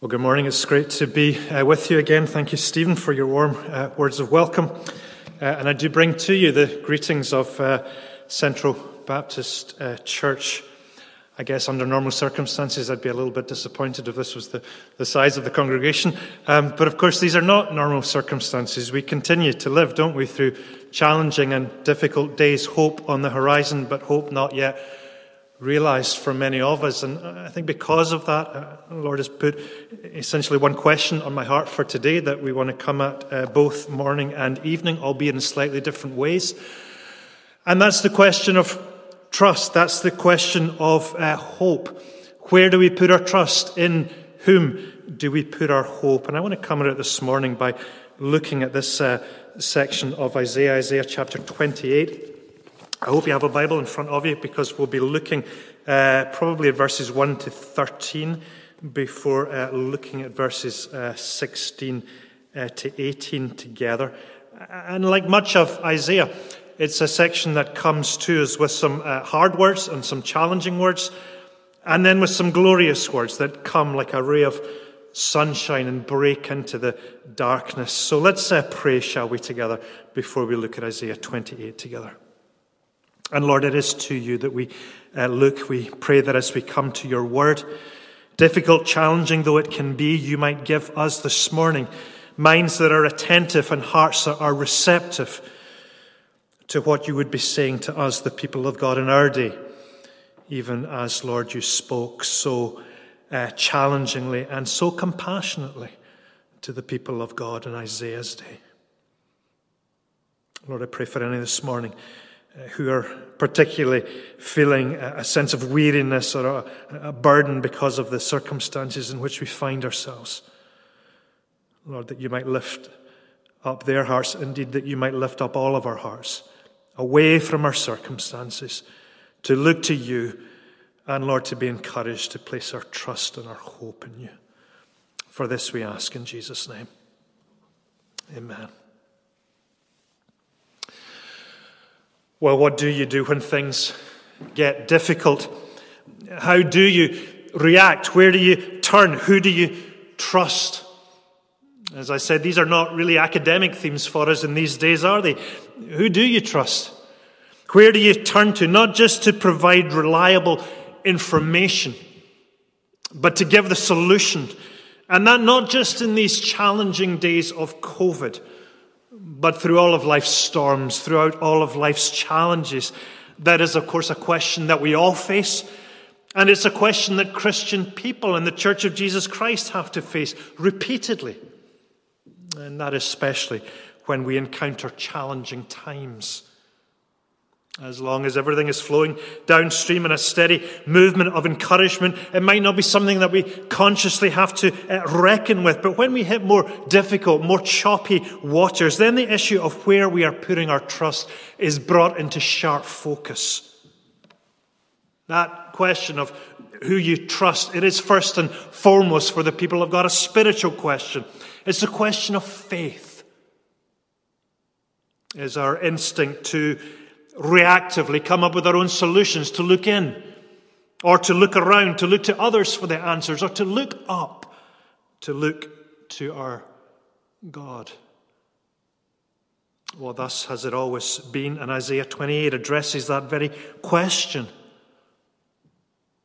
Well, good morning. It's great to be uh, with you again. Thank you, Stephen, for your warm uh, words of welcome. Uh, and I do bring to you the greetings of uh, Central Baptist uh, Church. I guess under normal circumstances, I'd be a little bit disappointed if this was the, the size of the congregation. Um, but of course, these are not normal circumstances. We continue to live, don't we, through challenging and difficult days, hope on the horizon, but hope not yet realized for many of us. And I think because of that, uh, the Lord has put essentially one question on my heart for today that we want to come at uh, both morning and evening, albeit in slightly different ways. And that's the question of trust. That's the question of uh, hope. Where do we put our trust? In whom do we put our hope? And I want to come at it this morning by looking at this uh, section of Isaiah, Isaiah chapter 28. I hope you have a Bible in front of you because we'll be looking uh, probably at verses 1 to 13 before uh, looking at verses uh, 16 uh, to 18 together. And like much of Isaiah, it's a section that comes to us with some uh, hard words and some challenging words, and then with some glorious words that come like a ray of sunshine and break into the darkness. So let's uh, pray, shall we, together, before we look at Isaiah 28 together. And Lord, it is to you that we uh, look. We pray that as we come to your word, difficult, challenging though it can be, you might give us this morning minds that are attentive and hearts that are receptive to what you would be saying to us, the people of God in our day, even as, Lord, you spoke so uh, challengingly and so compassionately to the people of God in Isaiah's day. Lord, I pray for any this morning Uh, who are particularly feeling a sense of weariness or a, a burden because of the circumstances in which we find ourselves. Lord, that you might lift up their hearts, indeed, that you might lift up all of our hearts away from our circumstances to look to you, and Lord, to be encouraged to place our trust and our hope in you. For this we ask in Jesus' name. Amen. Well, what do you do when things get difficult? How do you react? Where do you turn? Who do you trust? As I said, these are not really academic themes for us in these days, are they? Who do you trust? Where do you turn to? Not just to provide reliable information, but to give the solution. And that not just in these challenging days of COVID but through all of life's storms, throughout all of life's challenges, that is, of course, a question that we all face. And it's a question that Christian people in the Church of Jesus Christ have to face repeatedly. And that especially when we encounter challenging times. As long as everything is flowing downstream in a steady movement of encouragement, it might not be something that we consciously have to uh, reckon with. But when we hit more difficult, more choppy waters, then the issue of where we are putting our trust is brought into sharp focus. That question of who you trust, it is first and foremost for the people of God a spiritual question. It's a question of faith. Is our instinct to reactively come up with our own solutions, to look in, or to look around, to look to others for the answers, or to look up, to look to our God. Well, thus has it always been, and Isaiah 28 addresses that very question.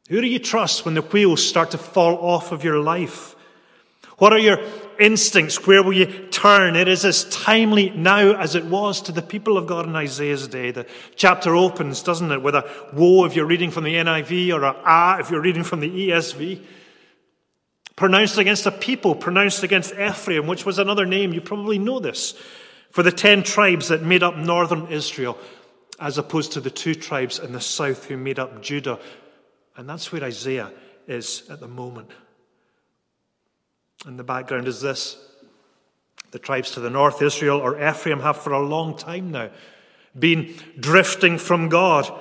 Who do you trust when the wheels start to fall off of your life? What are your instincts? Where will you turn? It is as timely now as it was to the people of God in Isaiah's day. The chapter opens, doesn't it, with a woe if you're reading from the NIV or a ah if you're reading from the ESV. Pronounced against a people, pronounced against Ephraim, which was another name. You probably know this. For the ten tribes that made up northern Israel, as opposed to the two tribes in the south who made up Judah. And that's where Isaiah is at the moment. And the background is this the tribes to the north, Israel or Ephraim, have for a long time now been drifting from God,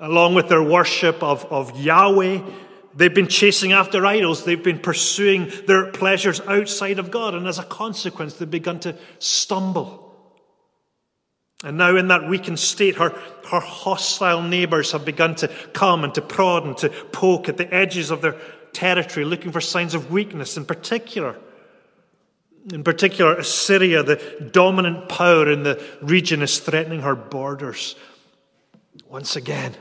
along with their worship of, of Yahweh. They've been chasing after idols. They've been pursuing their pleasures outside of God. And as a consequence, they've begun to stumble. And now, in that weakened state, her, her hostile neighbors have begun to come and to prod and to poke at the edges of their territory, looking for signs of weakness in particular. In particular, Assyria, the dominant power in the region, is threatening her borders. Once again,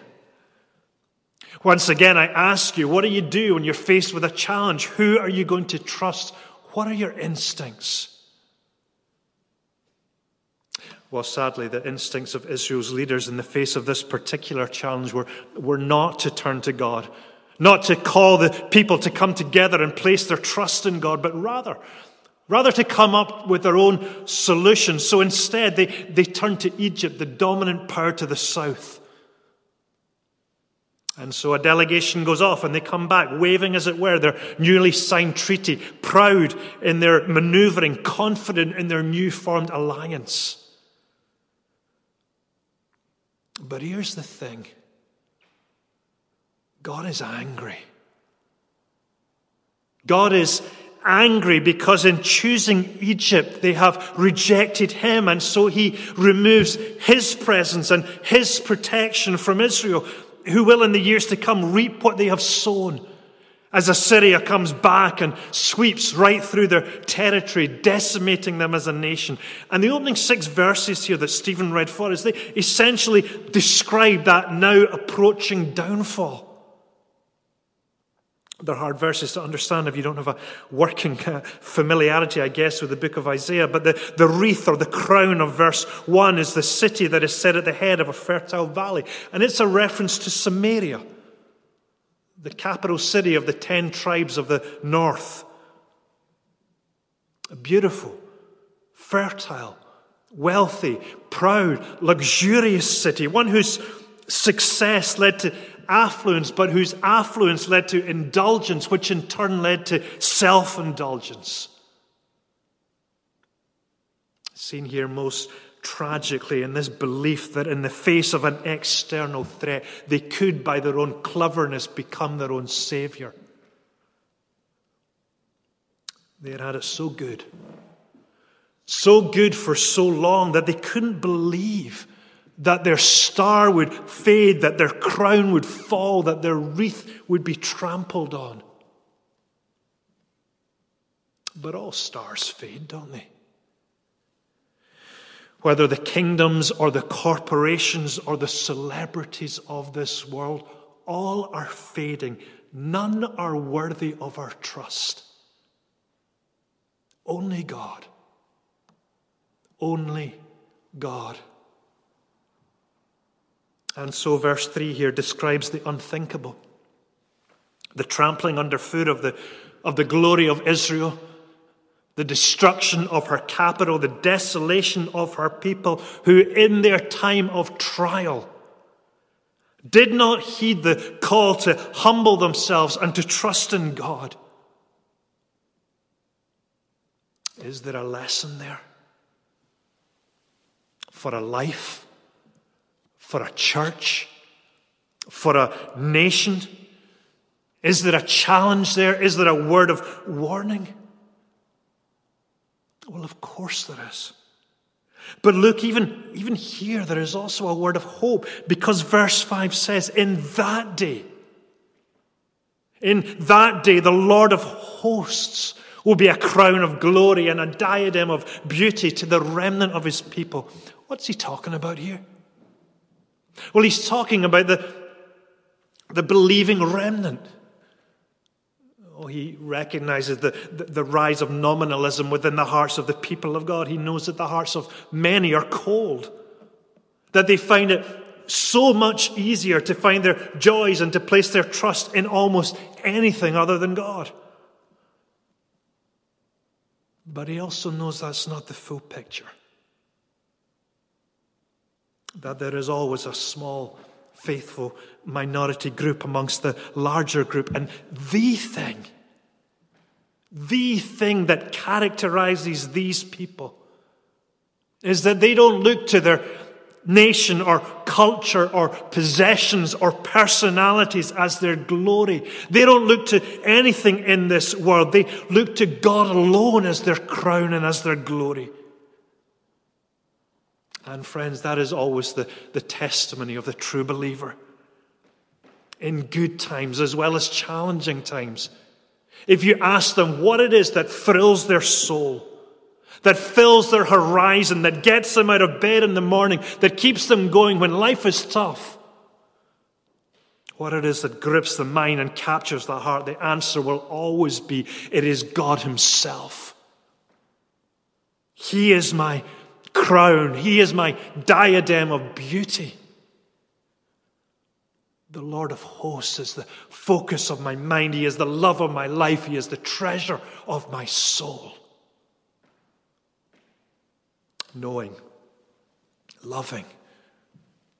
once again, I ask you, what do you do when you're faced with a challenge? Who are you going to trust? What are your instincts? Well, sadly, the instincts of Israel's leaders in the face of this particular challenge were, were not to turn to God, not to call the people to come together and place their trust in God, but rather, rather to come up with their own solutions. So instead, they, they turned to Egypt, the dominant power to the south. And so a delegation goes off and they come back, waving, as it were, their newly signed treaty, proud in their maneuvering, confident in their new formed alliance. But here's the thing God is angry. God is angry because in choosing Egypt, they have rejected him, and so he removes his presence and his protection from Israel, who will in the years to come reap what they have sown as Assyria comes back and sweeps right through their territory, decimating them as a nation. And the opening six verses here that Stephen read for us, they essentially describe that now approaching downfall. They're hard verses to understand if you don't have a working uh, familiarity, I guess, with the book of Isaiah. But the, the wreath or the crown of verse 1 is the city that is set at the head of a fertile valley. And it's a reference to Samaria the capital city of the ten tribes of the north. A beautiful, fertile, wealthy, proud, luxurious city, one whose success led to affluence, but whose affluence led to indulgence, which in turn led to self indulgence. Seen here most tragically in this belief that in the face of an external threat, they could, by their own cleverness, become their own savior. They had had it so good, so good for so long that they couldn't believe that their star would fade, that their crown would fall, that their wreath would be trampled on. But all stars fade, don't they? whether the kingdoms or the corporations or the celebrities of this world, all are fading. None are worthy of our trust. Only God. Only God. And so, verse 3 here describes the unthinkable the trampling underfoot of the, of the glory of Israel the destruction of her capital, the desolation of her people, who in their time of trial did not heed the call to humble themselves and to trust in God. Is there a lesson there? For a life, for a church, for a nation? Is there a challenge there? Is there a word of warning? Well, of course there is. But look, even, even here, there is also a word of hope because verse 5 says, In that day, in that day, the Lord of hosts will be a crown of glory and a diadem of beauty to the remnant of his people. What's he talking about here? Well, he's talking about the, the believing remnant. Oh, he recognizes the, the, the, rise of nominalism within the hearts of the people of God. He knows that the hearts of many are cold, that they find it so much easier to find their joys and to place their trust in almost anything other than God. But he also knows that's not the full picture. That there is always a small faithful minority group amongst the larger group. And the thing, the thing that characterizes these people is that they don't look to their nation or culture or possessions or personalities as their glory. They don't look to anything in this world. They look to God alone as their crown and as their glory. And friends, that is always the, the testimony of the true believer. In good times as well as challenging times, if you ask them what it is that thrills their soul, that fills their horizon, that gets them out of bed in the morning, that keeps them going when life is tough, what it is that grips the mind and captures the heart, the answer will always be it is God Himself. He is my crown, He is my diadem of beauty. The Lord of hosts is the focus of my mind. He is the love of my life. He is the treasure of my soul. Knowing, loving,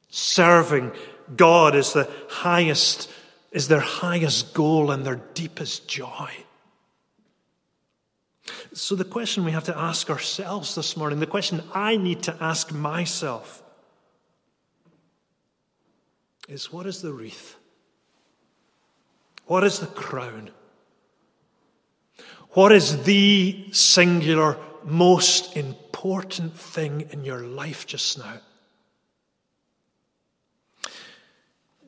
serving God is the highest, is their highest goal and their deepest joy. So, the question we have to ask ourselves this morning, the question I need to ask myself, is what is the wreath? What is the crown? What is the singular, most important thing in your life just now?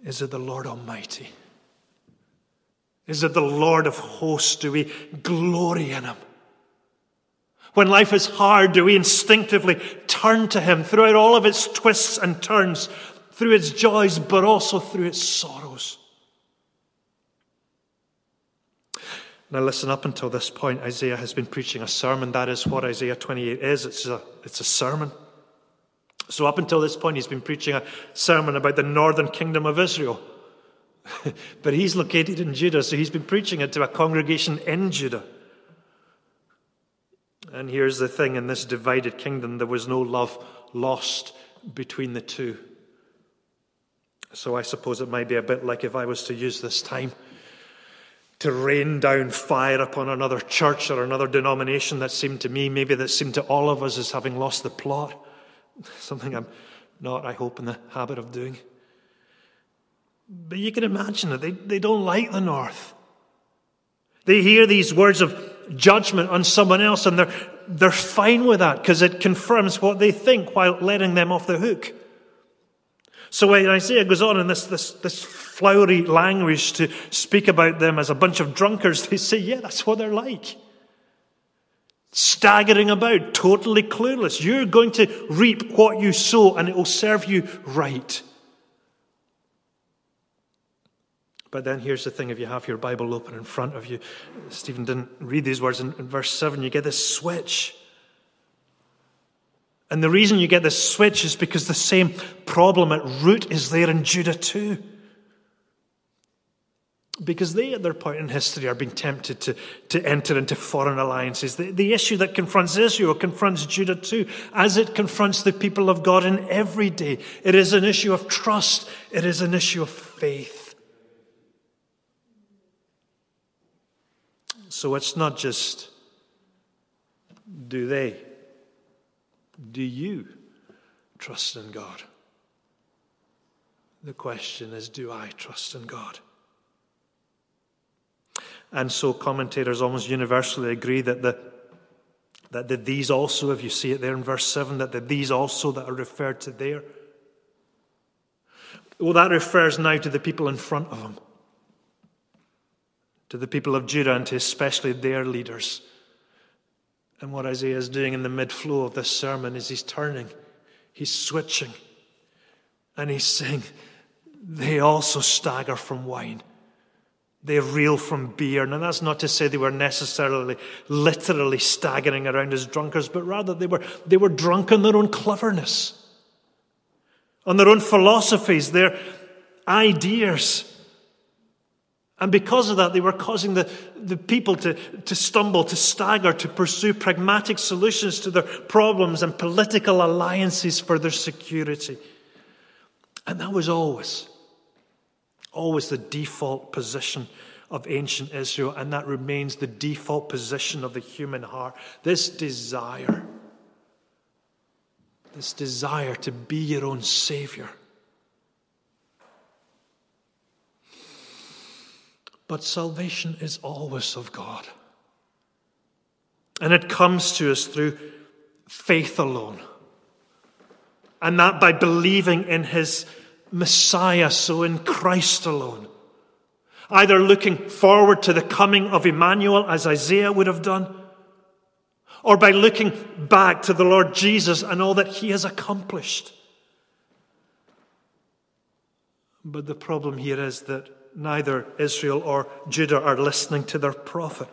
Is it the Lord Almighty? Is it the Lord of hosts? Do we glory in Him? When life is hard, do we instinctively turn to Him throughout all of its twists and turns, through its joys, but also through its sorrows? Now, listen, up until this point, Isaiah has been preaching a sermon. That is what Isaiah 28 is it's a, it's a sermon. So, up until this point, he's been preaching a sermon about the northern kingdom of Israel. but he's located in Judah, so he's been preaching it to a congregation in Judah. And here's the thing in this divided kingdom, there was no love lost between the two. So I suppose it might be a bit like if I was to use this time to rain down fire upon another church or another denomination that seemed to me, maybe that seemed to all of us as having lost the plot. Something I'm not, I hope, in the habit of doing. But you can imagine it. They, they don't like the North. They hear these words of judgment on someone else and they're, they're fine with that because it confirms what they think while letting them off the hook. So when Isaiah goes on in this, this, this flowery language to speak about them as a bunch of drunkards, they say, yeah, that's what they're like staggering about, totally clueless. You're going to reap what you sow, and it will serve you right. But then here's the thing if you have your Bible open in front of you, Stephen didn't read these words in, in verse 7, you get this switch. And the reason you get this switch is because the same problem at root is there in Judah too because they, at their point in history, are being tempted to, to enter into foreign alliances. The, the issue that confronts Israel confronts Judah too, as it confronts the people of God in every day. It is an issue of trust, it is an issue of faith. So it's not just do they, do you trust in God? The question is do I trust in God? And so commentators almost universally agree that the, that the these also, if you see it there in verse 7, that the these also that are referred to there, well, that refers now to the people in front of him, to the people of Judah, and to especially their leaders. And what Isaiah is doing in the mid flow of this sermon is he's turning, he's switching, and he's saying, They also stagger from wine. They reel from beer. Now, that's not to say they were necessarily literally staggering around as drunkards, but rather they were, they were drunk on their own cleverness, on their own philosophies, their ideas. And because of that, they were causing the, the people to, to stumble, to stagger, to pursue pragmatic solutions to their problems and political alliances for their security. And that was always always the default position of ancient Israel, and that remains the default position of the human heart. This desire, this desire to be your own Savior. But salvation is always of God. And it comes to us through faith alone. And that by believing in His Messiah, so in Christ alone. either looking forward to the coming of Emmanuel, as Isaiah would have done, or by looking back to the Lord Jesus and all that he has accomplished. But the problem here is that neither Israel or Judah are listening to their prophet.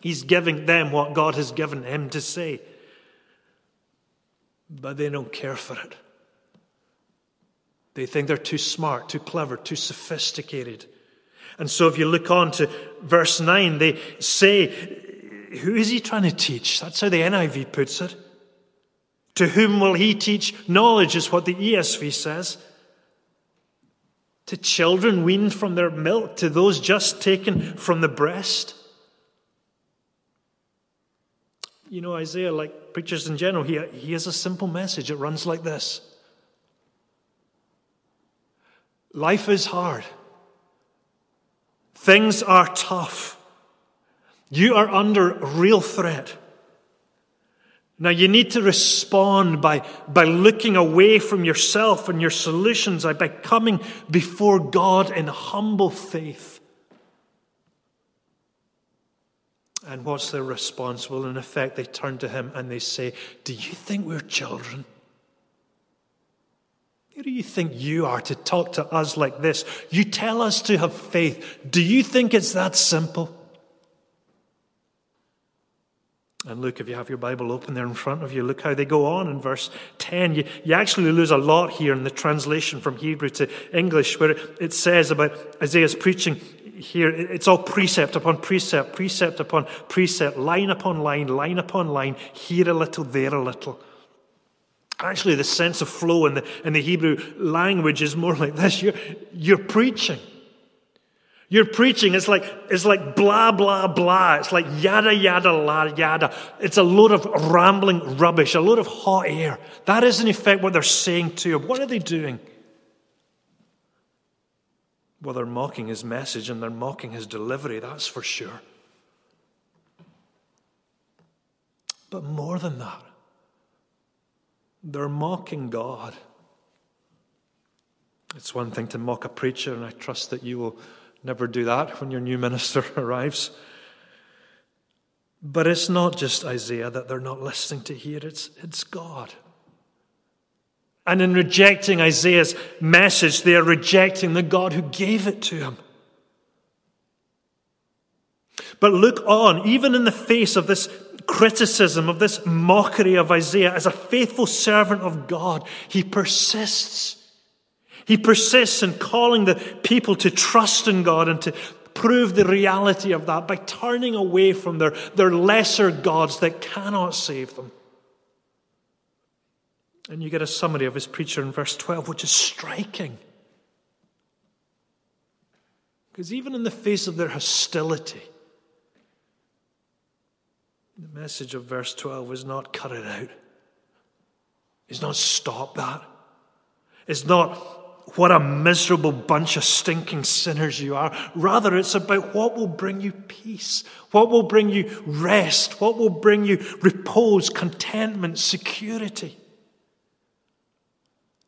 He's giving them what God has given him to say, but they don't care for it. They think they're too smart, too clever, too sophisticated. And so if you look on to verse 9, they say, Who is he trying to teach? That's how the NIV puts it. To whom will he teach knowledge, is what the ESV says to children weaned from their milk, to those just taken from the breast. You know, Isaiah, like preachers in general, he, he has a simple message. It runs like this Life is hard, things are tough, you are under real threat. Now, you need to respond by, by looking away from yourself and your solutions, uh, by coming before God in humble faith. And what's their response? Well, in effect, they turn to Him and they say, Do you think we're children? Who do you think you are to talk to us like this? You tell us to have faith. Do you think it's that simple? And look, if you have your Bible open there in front of you, look how they go on in verse 10. You, you actually lose a lot here in the translation from Hebrew to English, where it, says about Isaiah's preaching here, it's all precept upon precept, precept upon precept, line upon line, line upon line, here a little, there a little. Actually, the sense of flow in the, in the Hebrew language is more like this. You're, you're preaching. Your preaching it's like, is like blah, blah, blah. It's like yada, yada, la, yada. It's a load of rambling rubbish, a load of hot air. That is, in effect, what they're saying to you. What are they doing? Well, they're mocking his message and they're mocking his delivery, that's for sure. But more than that, they're mocking God. It's one thing to mock a preacher, and I trust that you will Never do that when your new minister arrives. But it's not just Isaiah that they're not listening to here, it's, it's God. And in rejecting Isaiah's message, they are rejecting the God who gave it to him. But look on, even in the face of this criticism, of this mockery of Isaiah, as a faithful servant of God, he persists. He persists in calling the people to trust in God and to prove the reality of that by turning away from their, their lesser gods that cannot save them. And you get a summary of his preacher in verse 12, which is striking. Because even in the face of their hostility, the message of verse 12 is not cut it out. It's not stop that. It's not what a miserable bunch of stinking sinners you are. Rather, it's about what will bring you peace, what will bring you rest, what will bring you repose, contentment, security.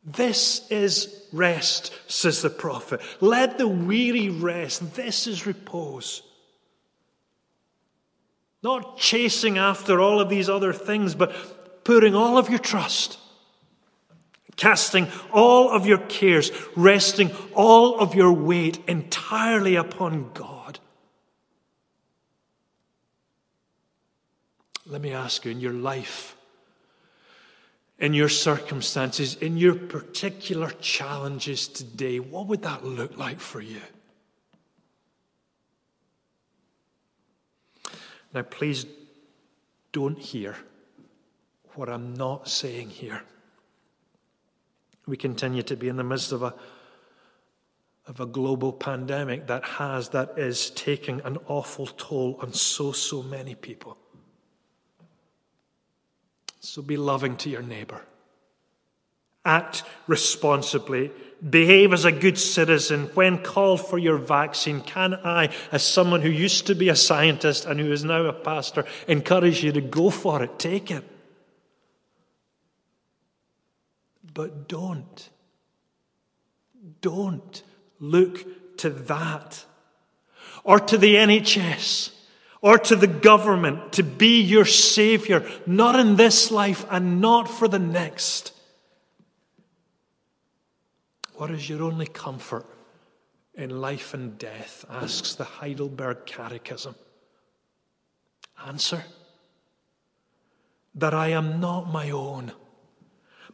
This is rest, says the prophet. Let the weary rest. This is repose. Not chasing after all of these other things, but putting all of your trust casting all of your cares, resting all of your weight entirely upon God. Let me ask you in your life, in your circumstances, in your particular challenges today, what would that look like for you? Now, please don't hear what I'm not saying here. We continue to be in the midst of a, of a global pandemic that has, that is taking an awful toll on so, so many people. So be loving to your neighbor. Act responsibly. Behave as a good citizen. When called for your vaccine, can I, as someone who used to be a scientist and who is now a pastor, encourage you to go for it? Take it. But don't. Don't look to that, or to the NHS, or to the government to be your Savior, not in this life and not for the next? What is your only comfort in life and death? asks the Heidelberg Catechism. Answer that I am not my own,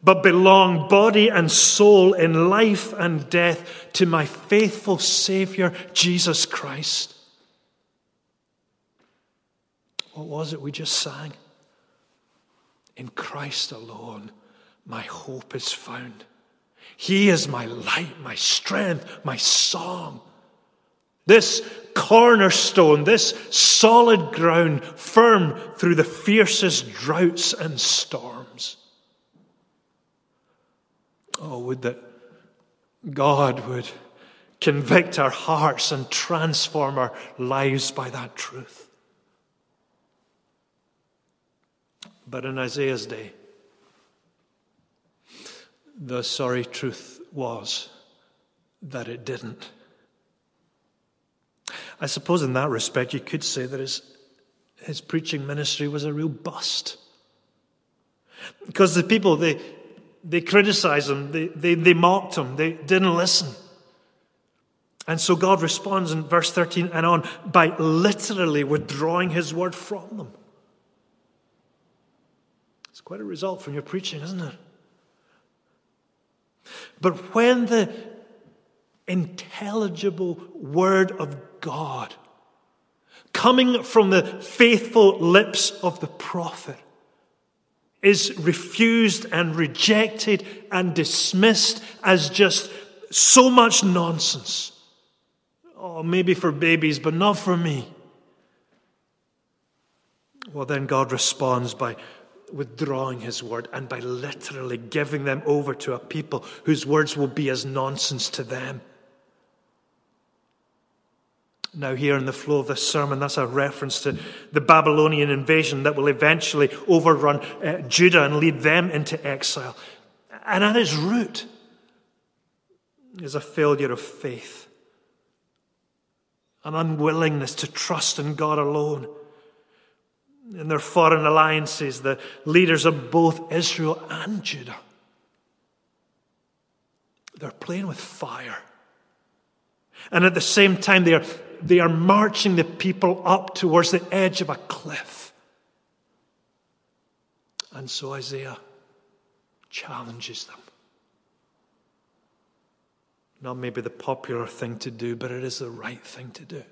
but belong body and soul in life and death to my faithful Savior, Jesus Christ. What was it we just sang? In Christ alone, my hope is found. He is my light, my strength, my song. This cornerstone, this solid ground, firm through the fiercest droughts and storms. Oh, would that God would convict our hearts and transform our lives by that truth. But in Isaiah's day, the sorry truth was that it didn't. I suppose in that respect, you could say that his, his preaching ministry was a real bust. Because the people, they, they criticized him, they, they, they mocked him, they didn't listen. And so God responds in verse 13 and on by literally withdrawing his word from them. It's quite a result from your preaching, isn't it? But when the intelligible word of God coming from the faithful lips of the prophet is refused and rejected and dismissed as just so much nonsense. Oh, maybe for babies, but not for me. Well, then God responds by withdrawing his word and by literally giving them over to a people whose words will be as nonsense to them. Now, here in the flow of this sermon, that's a reference to the Babylonian invasion that will eventually overrun uh, Judah and lead them into exile. And at its root is a failure of faith, an unwillingness to trust in God alone in their foreign alliances, the leaders of both Israel and Judah. They're playing with fire. And at the same time, they are, they are marching the people up towards the edge of a cliff. And so Isaiah challenges them. Not maybe the popular thing to do, but it is the right thing to do.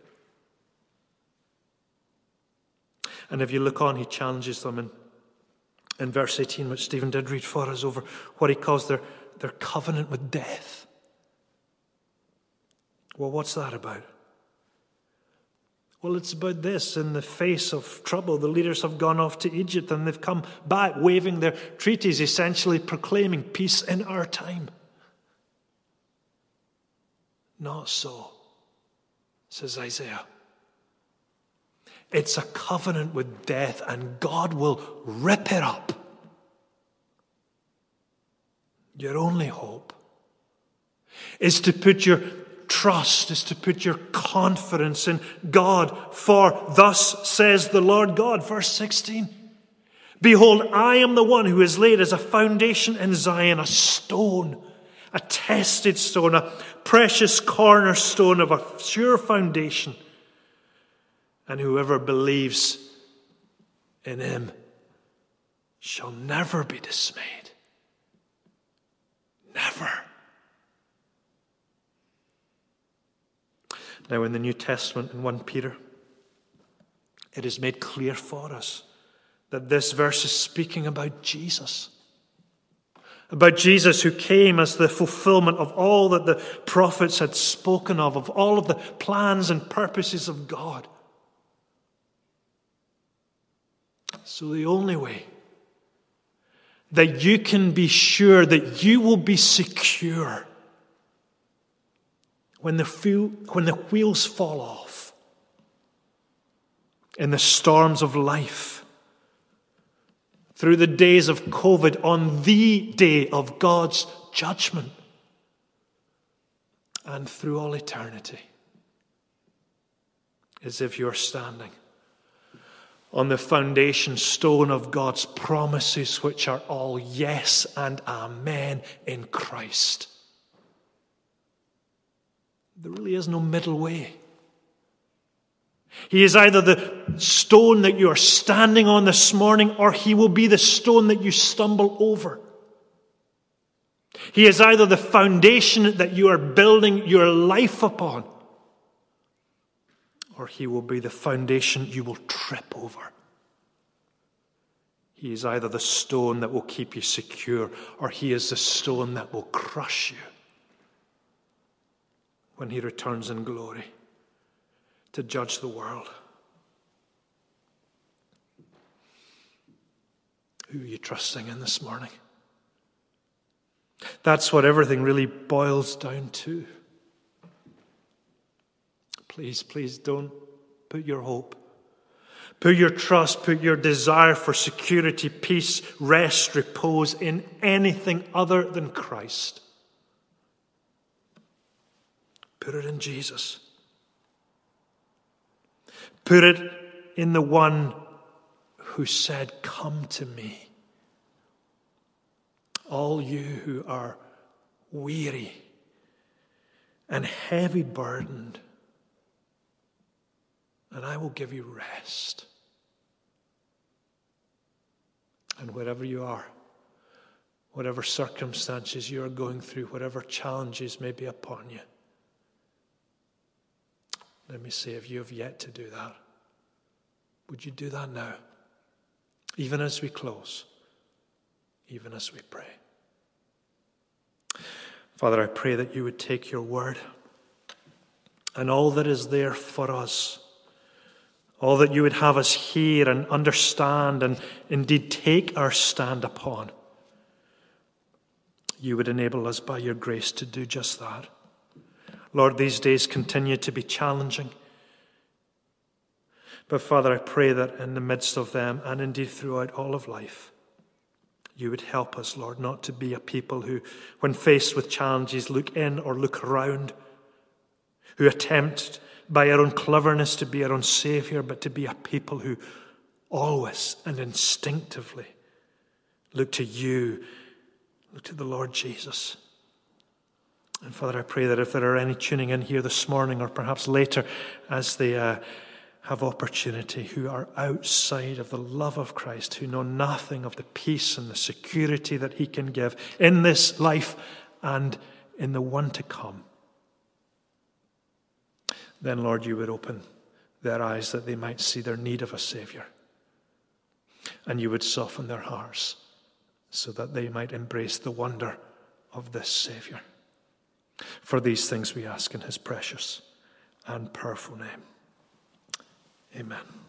And if you look on, he challenges them in, in verse 18, which Stephen did read for us, over what he calls their, their covenant with death. Well, what's that about? Well, it's about this. In the face of trouble, the leaders have gone off to Egypt and they've come back waving their treaties, essentially proclaiming peace in our time. Not so, says Isaiah. It's a covenant with death, and God will rip it up. Your only hope is to put your trust, is to put your confidence in God. For thus says the Lord God, verse 16 Behold, I am the one who is laid as a foundation in Zion, a stone, a tested stone, a precious cornerstone of a sure foundation and whoever believes in him shall never be dismayed. Never. Now, in the New Testament, in 1 Peter, it is made clear for us that this verse is speaking about Jesus. About Jesus who came as the fulfillment of all that the prophets had spoken of, of all of the plans and purposes of God. So, the only way that you can be sure that you will be secure when the, when the wheels fall off in the storms of life, through the days of COVID, on the day of God's judgment. and through all eternity as if you're standing on the foundation stone of God's promises, which are all yes and amen in Christ. There really is no middle way. He is either the stone that you are standing on this morning, or he will be the stone that you stumble over. He is either the foundation that you are building your life upon, or he will be the foundation you will trip over. He is either the stone that will keep you secure, or he is the stone that will crush you when he returns in glory to judge the world. Who are you trusting in this morning? That's what everything really boils down to. Please, please don't put your hope, put your trust, put your desire for security, peace, rest, repose in anything other than Christ. Put it in Jesus. Put it in the one who said, Come to me. All you who are weary and heavy burdened, and I will give you rest. And wherever you are, whatever circumstances you are going through, whatever challenges may be upon you, let me say, if you have yet to do that, would you do that now? Even as we close, even as we pray. Father, I pray that you would take your word and all that is there for us, all that you would have us hear and understand and indeed take our stand upon. You would enable us by your grace to do just that. Lord, these days continue to be challenging. But Father, I pray that in the midst of them, and indeed throughout all of life, you would help us, Lord, not to be a people who, when faced with challenges, look in or look around, who attempt by our own cleverness to be our own Savior, but to be a people who always and instinctively look to you, look to the Lord Jesus. And Father, I pray that if there are any tuning in here this morning or perhaps later as they uh, have opportunity, who are outside of the love of Christ, who know nothing of the peace and the security that He can give in this life and in the one to come, then, Lord, you would open their eyes that they might see their need of a Savior. And you would soften their hearts so that they might embrace the wonder of this Savior. For these things we ask in his precious and powerful name. Amen.